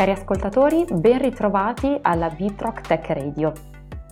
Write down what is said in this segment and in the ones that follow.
Cari ascoltatori, ben ritrovati alla Bitrock Tech Radio.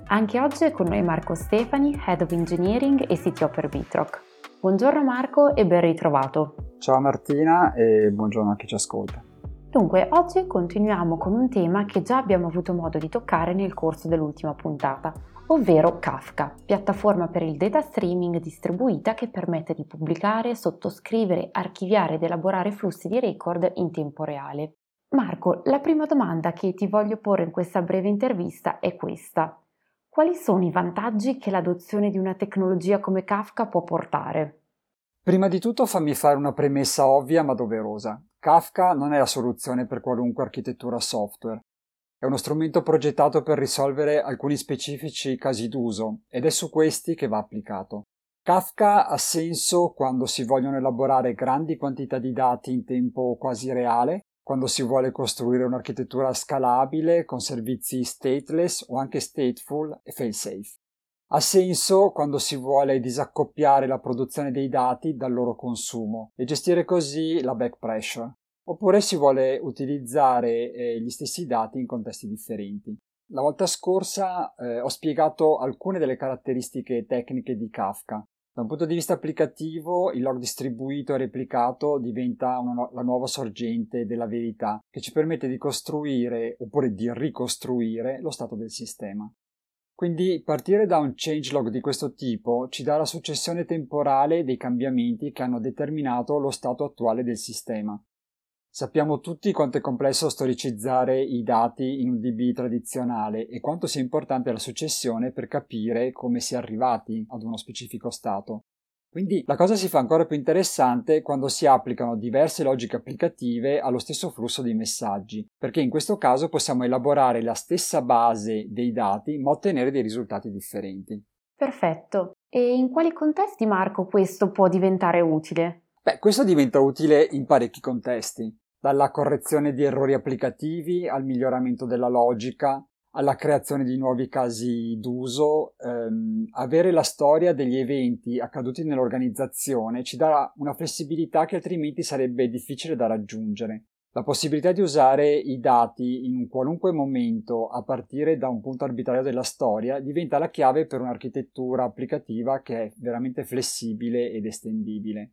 Anche oggi è con noi Marco Stefani, Head of Engineering e CTO per Bitrock. Buongiorno Marco e ben ritrovato. Ciao Martina e buongiorno a chi ci ascolta. Dunque, oggi continuiamo con un tema che già abbiamo avuto modo di toccare nel corso dell'ultima puntata, ovvero Kafka, piattaforma per il data streaming distribuita che permette di pubblicare, sottoscrivere, archiviare ed elaborare flussi di record in tempo reale. Marco, la prima domanda che ti voglio porre in questa breve intervista è questa. Quali sono i vantaggi che l'adozione di una tecnologia come Kafka può portare? Prima di tutto fammi fare una premessa ovvia ma doverosa. Kafka non è la soluzione per qualunque architettura software. È uno strumento progettato per risolvere alcuni specifici casi d'uso ed è su questi che va applicato. Kafka ha senso quando si vogliono elaborare grandi quantità di dati in tempo quasi reale quando si vuole costruire un'architettura scalabile con servizi stateless o anche stateful e fail-safe. Ha senso quando si vuole disaccoppiare la produzione dei dati dal loro consumo e gestire così la back pressure, oppure si vuole utilizzare eh, gli stessi dati in contesti differenti. La volta scorsa eh, ho spiegato alcune delle caratteristiche tecniche di Kafka, da un punto di vista applicativo, il log distribuito e replicato diventa una, la nuova sorgente della verità che ci permette di costruire oppure di ricostruire lo stato del sistema. Quindi partire da un changelog di questo tipo ci dà la successione temporale dei cambiamenti che hanno determinato lo stato attuale del sistema. Sappiamo tutti quanto è complesso storicizzare i dati in un DB tradizionale e quanto sia importante la successione per capire come si è arrivati ad uno specifico stato. Quindi la cosa si fa ancora più interessante quando si applicano diverse logiche applicative allo stesso flusso di messaggi, perché in questo caso possiamo elaborare la stessa base dei dati ma ottenere dei risultati differenti. Perfetto. E in quali contesti, Marco, questo può diventare utile? Beh, questo diventa utile in parecchi contesti dalla correzione di errori applicativi al miglioramento della logica, alla creazione di nuovi casi d'uso, ehm, avere la storia degli eventi accaduti nell'organizzazione ci darà una flessibilità che altrimenti sarebbe difficile da raggiungere. La possibilità di usare i dati in un qualunque momento a partire da un punto arbitrario della storia diventa la chiave per un'architettura applicativa che è veramente flessibile ed estendibile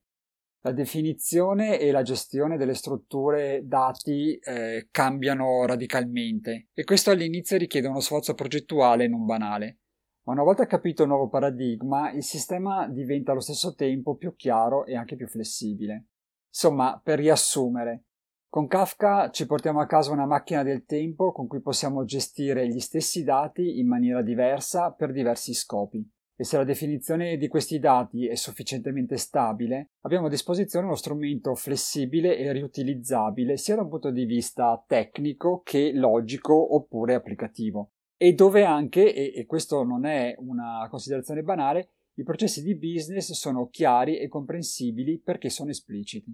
la definizione e la gestione delle strutture dati eh, cambiano radicalmente e questo all'inizio richiede uno sforzo progettuale non banale. Ma una volta capito il nuovo paradigma, il sistema diventa allo stesso tempo più chiaro e anche più flessibile. Insomma, per riassumere, con Kafka ci portiamo a casa una macchina del tempo con cui possiamo gestire gli stessi dati in maniera diversa per diversi scopi e se la definizione di questi dati è sufficientemente stabile, abbiamo a disposizione uno strumento flessibile e riutilizzabile sia da un punto di vista tecnico che logico oppure applicativo. E dove anche, e, e questo non è una considerazione banale, i processi di business sono chiari e comprensibili perché sono espliciti.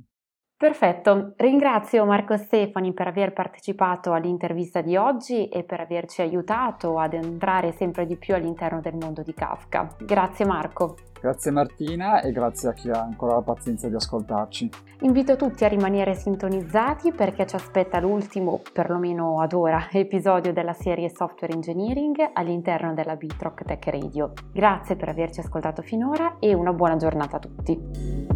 Perfetto, ringrazio Marco Stefani per aver partecipato all'intervista di oggi e per averci aiutato ad entrare sempre di più all'interno del mondo di Kafka. Grazie Marco. Grazie Martina e grazie a chi ha ancora la pazienza di ascoltarci. Invito tutti a rimanere sintonizzati perché ci aspetta l'ultimo, perlomeno ad ora, episodio della serie Software Engineering all'interno della Bitrock Tech Radio. Grazie per averci ascoltato finora e una buona giornata a tutti.